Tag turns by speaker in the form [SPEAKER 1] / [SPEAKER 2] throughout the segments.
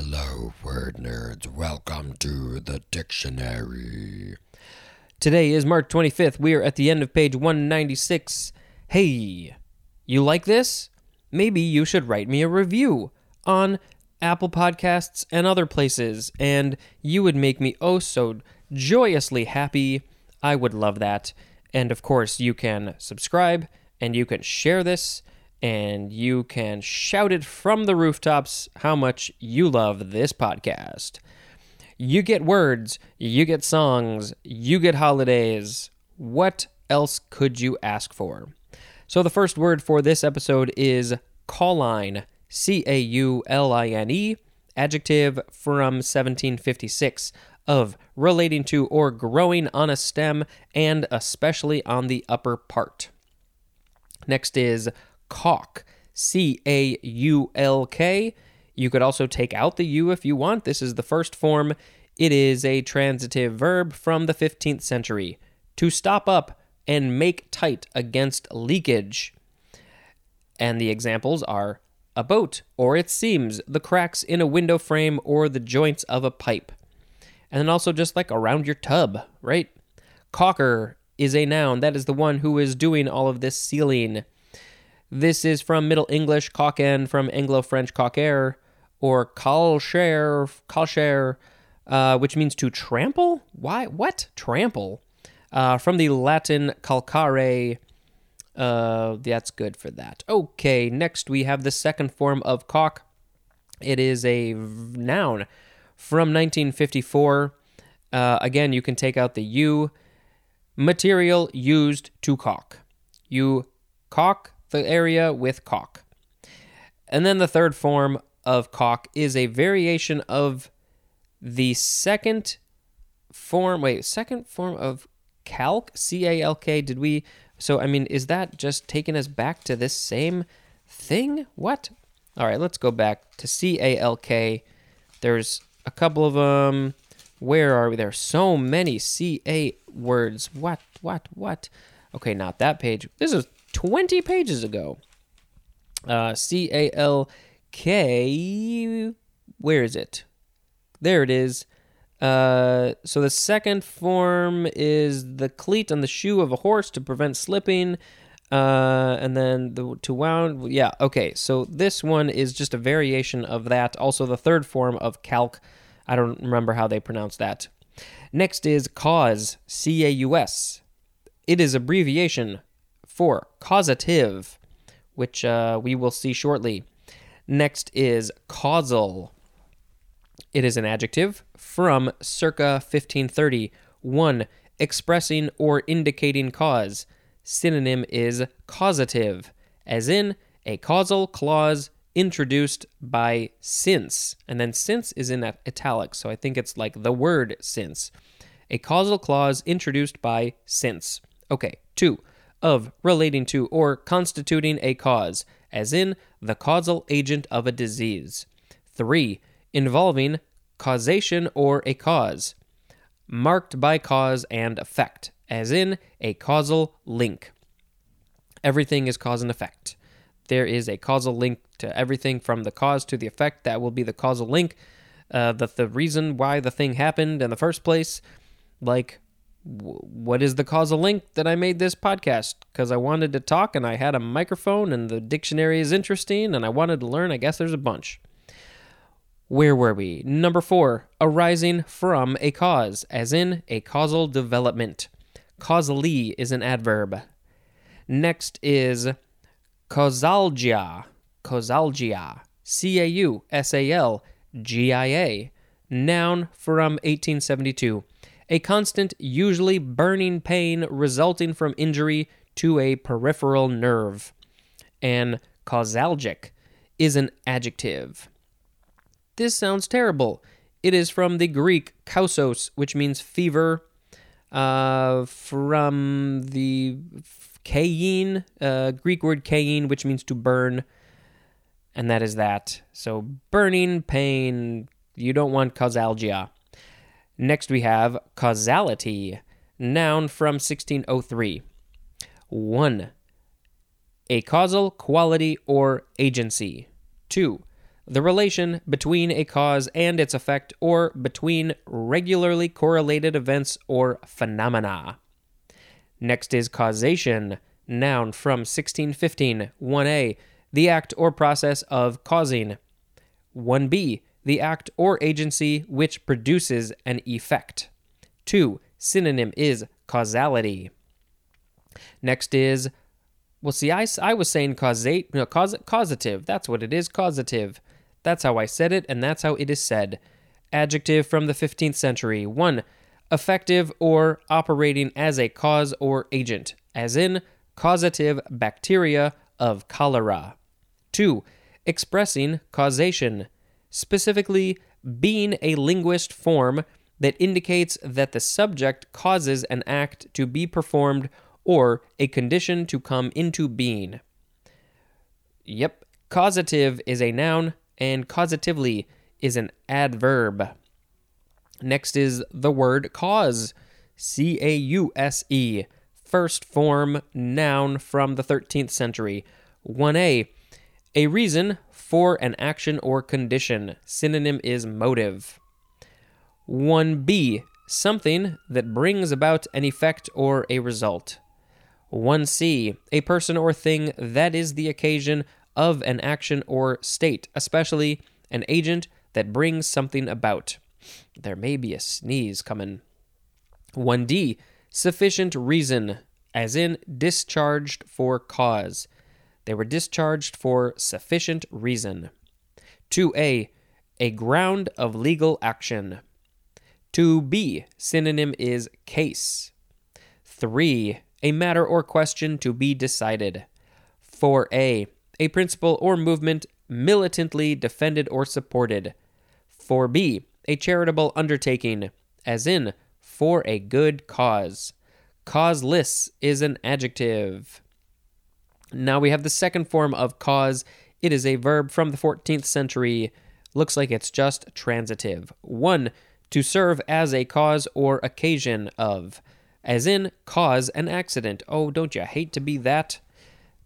[SPEAKER 1] Hello, word nerds. Welcome to the dictionary.
[SPEAKER 2] Today is March 25th. We are at the end of page 196. Hey, you like this? Maybe you should write me a review on Apple Podcasts and other places, and you would make me oh so joyously happy. I would love that. And of course, you can subscribe and you can share this and you can shout it from the rooftops how much you love this podcast. You get words, you get songs, you get holidays. What else could you ask for? So, the first word for this episode is cauline, C A U L I N E, adjective from 1756 of relating to or growing on a stem and especially on the upper part. Next is caulk, C A U L K. You could also take out the U if you want. This is the first form. It is a transitive verb from the 15th century to stop up and make tight against leakage. And the examples are a boat or its seams, the cracks in a window frame, or the joints of a pipe. And then also just like around your tub, right? Caulker is a noun. That is the one who is doing all of this sealing. This is from Middle English caulken, from Anglo French caulker, or calcher, calcher, uh, which means to trample. Why? What? Trample. Uh, from the Latin calcare. Uh, that's good for that. Okay, next we have the second form of caulk. It is a v- noun from 1954. Uh, again, you can take out the U. Material used to caulk. You caulk the area with caulk. And then the third form of caulk is a variation of the second form. Wait, second form of calk? C A L K. Did we? So, I mean, is that just taking us back to this same thing? What? All right, let's go back to C A L K. There's a couple of them. Where are we? There are so many C A words. What? What? What? Okay, not that page. This is 20 pages ago. Uh, C A L K. Where is it? There it is. Uh, so the second form is the cleat on the shoe of a horse to prevent slipping. Uh, and then the to wound. Yeah, okay. So this one is just a variation of that. Also, the third form of calk. I don't remember how they pronounce that. Next is cause. C A U S. It is abbreviation for causative, which uh, we will see shortly. Next is causal. It is an adjective from circa 1530. 1. Expressing or indicating cause. Synonym is causative, as in a causal clause introduced by since. And then since is in italics, so I think it's like the word since. A causal clause introduced by since. Okay. 2. Of relating to or constituting a cause, as in the causal agent of a disease. 3. Involving causation or a cause, marked by cause and effect, as in a causal link. Everything is cause and effect. There is a causal link to everything from the cause to the effect. That will be the causal link. Uh, the, the reason why the thing happened in the first place. Like, what is the causal link that I made this podcast? Because I wanted to talk and I had a microphone and the dictionary is interesting and I wanted to learn. I guess there's a bunch. Where were we? Number four, arising from a cause, as in a causal development. Causally is an adverb. Next is causalgia. Causalgia. C A U S A L G I A. Noun from 1872. A constant, usually burning pain resulting from injury to a peripheral nerve. And causalgic is an adjective. This sounds terrible. It is from the Greek kausos, which means fever, uh, from the kain, uh, Greek word kain, which means to burn, and that is that. So burning pain. You don't want causalgia. Next we have causality, noun from 1603. 1. A causal quality or agency. 2 the relation between a cause and its effect, or between regularly correlated events or phenomena. Next is causation, noun from 1615, 1a, the act or process of causing. 1b, the act or agency which produces an effect. 2. Synonym is causality. Next is, well, see, I, I was saying causate, no, causative. That's what it is, causative. That's how I said it, and that's how it is said. Adjective from the 15th century. 1. Effective or operating as a cause or agent, as in causative bacteria of cholera. 2. Expressing causation, specifically being a linguist form that indicates that the subject causes an act to be performed or a condition to come into being. Yep, causative is a noun and causatively is an adverb. Next is the word cause, C A U S E, first form noun from the 13th century. 1a, a reason for an action or condition. Synonym is motive. 1b, something that brings about an effect or a result. 1c, a person or thing that is the occasion of an action or state, especially an agent that brings something about. There may be a sneeze coming. 1d, sufficient reason, as in discharged for cause. They were discharged for sufficient reason. 2a, a ground of legal action. 2b, synonym is case. 3, a matter or question to be decided. 4a, a principle or movement militantly defended or supported. 4b, a charitable undertaking, as in, for a good cause. Causeless is an adjective. Now we have the second form of cause. It is a verb from the 14th century. Looks like it's just transitive. 1. To serve as a cause or occasion of. As in, cause an accident. Oh, don't you hate to be that?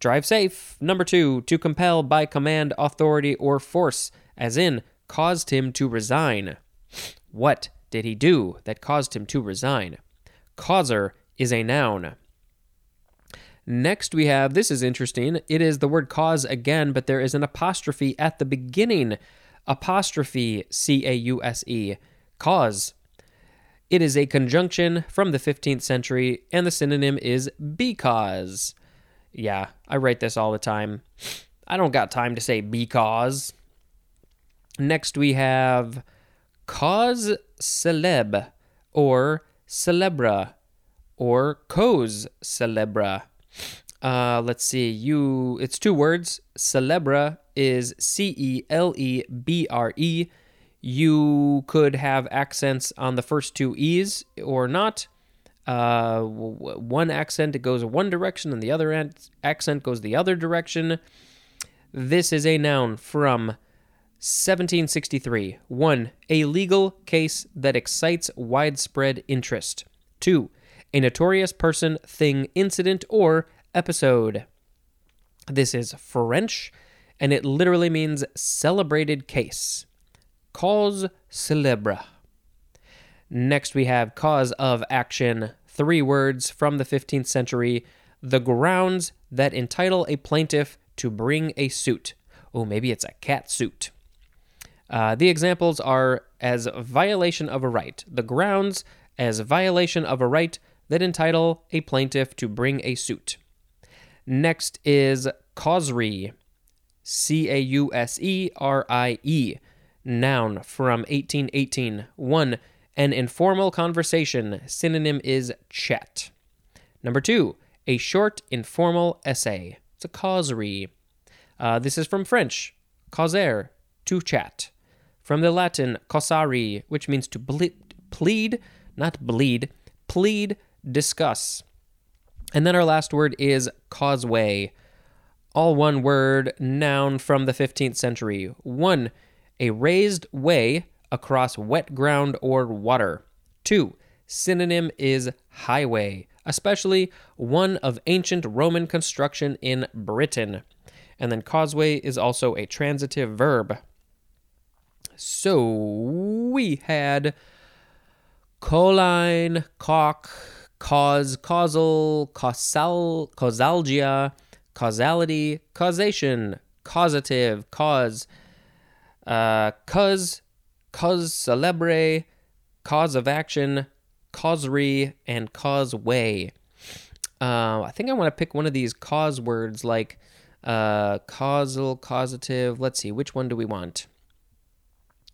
[SPEAKER 2] Drive safe. Number 2. To compel by command, authority, or force. As in, caused him to resign. What did he do that caused him to resign? Causer is a noun. Next, we have this is interesting. It is the word cause again, but there is an apostrophe at the beginning. Apostrophe C A U S E. Cause. It is a conjunction from the 15th century, and the synonym is because. Yeah, I write this all the time. I don't got time to say because. Next, we have cause celeb or celebra or cause celebra. Uh, let's see. You. It's two words. Celebra is C E L E B R E. You could have accents on the first two e's or not. Uh, one accent it goes one direction, and the other accent goes the other direction. This is a noun from 1763. 1. A legal case that excites widespread interest. 2 a notorious person, thing, incident, or episode. This is French, and it literally means celebrated case. Cause célèbre. Next, we have cause of action, three words from the 15th century, the grounds that entitle a plaintiff to bring a suit. Oh, maybe it's a cat suit. Uh, the examples are as violation of a right, the grounds as violation of a right that entitle a plaintiff to bring a suit. Next is causerie, C A U S E R I E, noun from 1818. 1. An informal conversation, synonym is chat. Number 2. A short informal essay. It's a causerie. Uh, this is from French, causer, to chat. From the Latin, causari, which means to ble- plead, not bleed, plead, discuss. And then our last word is causeway. All one word, noun from the 15th century. One, a raised way across wet ground or water. Two, synonym is highway, especially one of ancient Roman construction in Britain. And then causeway is also a transitive verb. So we had cauline, caulk, cause, causal, causal, causalgia, causality, causation, causative, cause, uh, cause, cause celebre, cause of action, causerie, and causeway. Uh, I think I want to pick one of these cause words like uh, causal, causative. Let's see, which one do we want?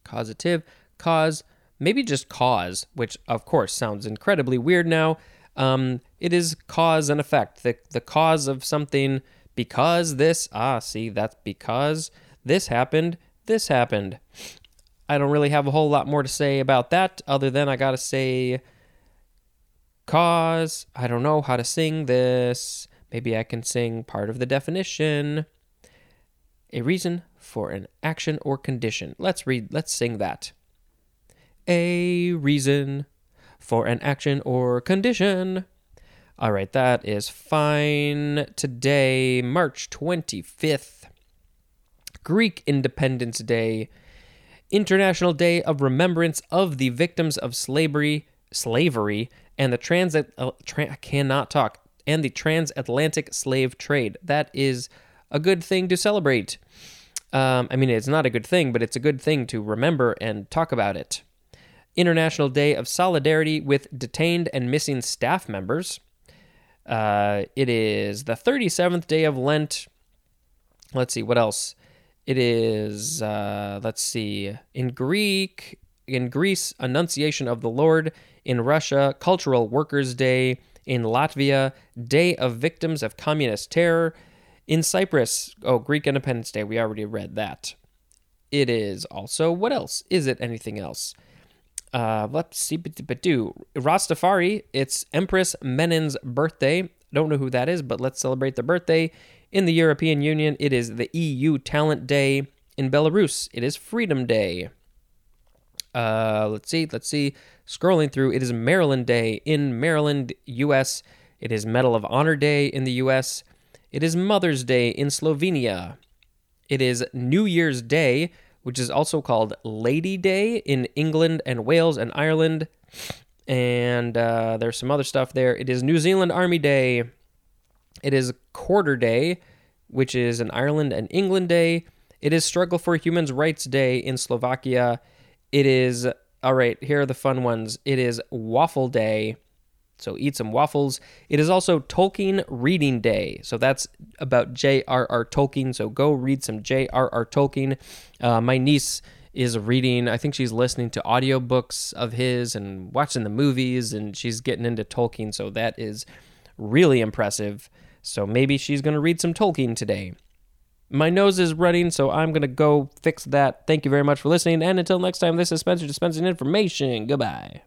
[SPEAKER 2] Causative, cause, maybe just cause, which of course sounds incredibly weird now. Um, it is cause and effect, the, the cause of something because this, ah, see, that's because this happened, this happened. I don't really have a whole lot more to say about that other than I gotta say cause. I don't know how to sing this. Maybe I can sing part of the definition. A reason for an action or condition. Let's read, let's sing that. A reason for an action or condition. All right, that is fine. Today, March 25th, Greek Independence Day, International Day of Remembrance of the Victims of Slavery, slavery, and the trans uh, cannot talk, and the transatlantic slave trade. That is a good thing to celebrate. Um, I mean, it's not a good thing, but it's a good thing to remember and talk about it. International Day of Solidarity with Detained and Missing Staff Members. Uh, it is the 37th day of Lent. Let's see, what else? It is, uh, let's see, in Greek, in Greece, Annunciation of the Lord. In Russia, Cultural Workers' Day. In Latvia, Day of Victims of Communist Terror. In Cyprus, oh, Greek Independence Day, we already read that. It is also, what else? Is it anything else? Uh, let's see, but do Rastafari. It's Empress Menen's birthday. Don't know who that is, but let's celebrate the birthday. In the European Union, it is the EU Talent Day. In Belarus, it is Freedom Day. Uh, let's see, let's see. Scrolling through, it is Maryland Day in Maryland, U.S. It is Medal of Honor Day in the U.S. It is Mother's Day in Slovenia. It is New Year's Day which is also called Lady Day in England and Wales and Ireland. And uh, there's some other stuff there. It is New Zealand Army Day. It is Quarter Day, which is in Ireland and England Day. It is Struggle for Human Rights Day in Slovakia. It is, all right, here are the fun ones. It is Waffle Day so eat some waffles. It is also Tolkien Reading Day. So that's about J.R.R. Tolkien. So go read some J.R.R. Tolkien. Uh, my niece is reading, I think she's listening to audiobooks of his and watching the movies, and she's getting into Tolkien. So that is really impressive. So maybe she's going to read some Tolkien today. My nose is running, so I'm going to go fix that. Thank you very much for listening. And until next time, this is Spencer dispensing information. Goodbye.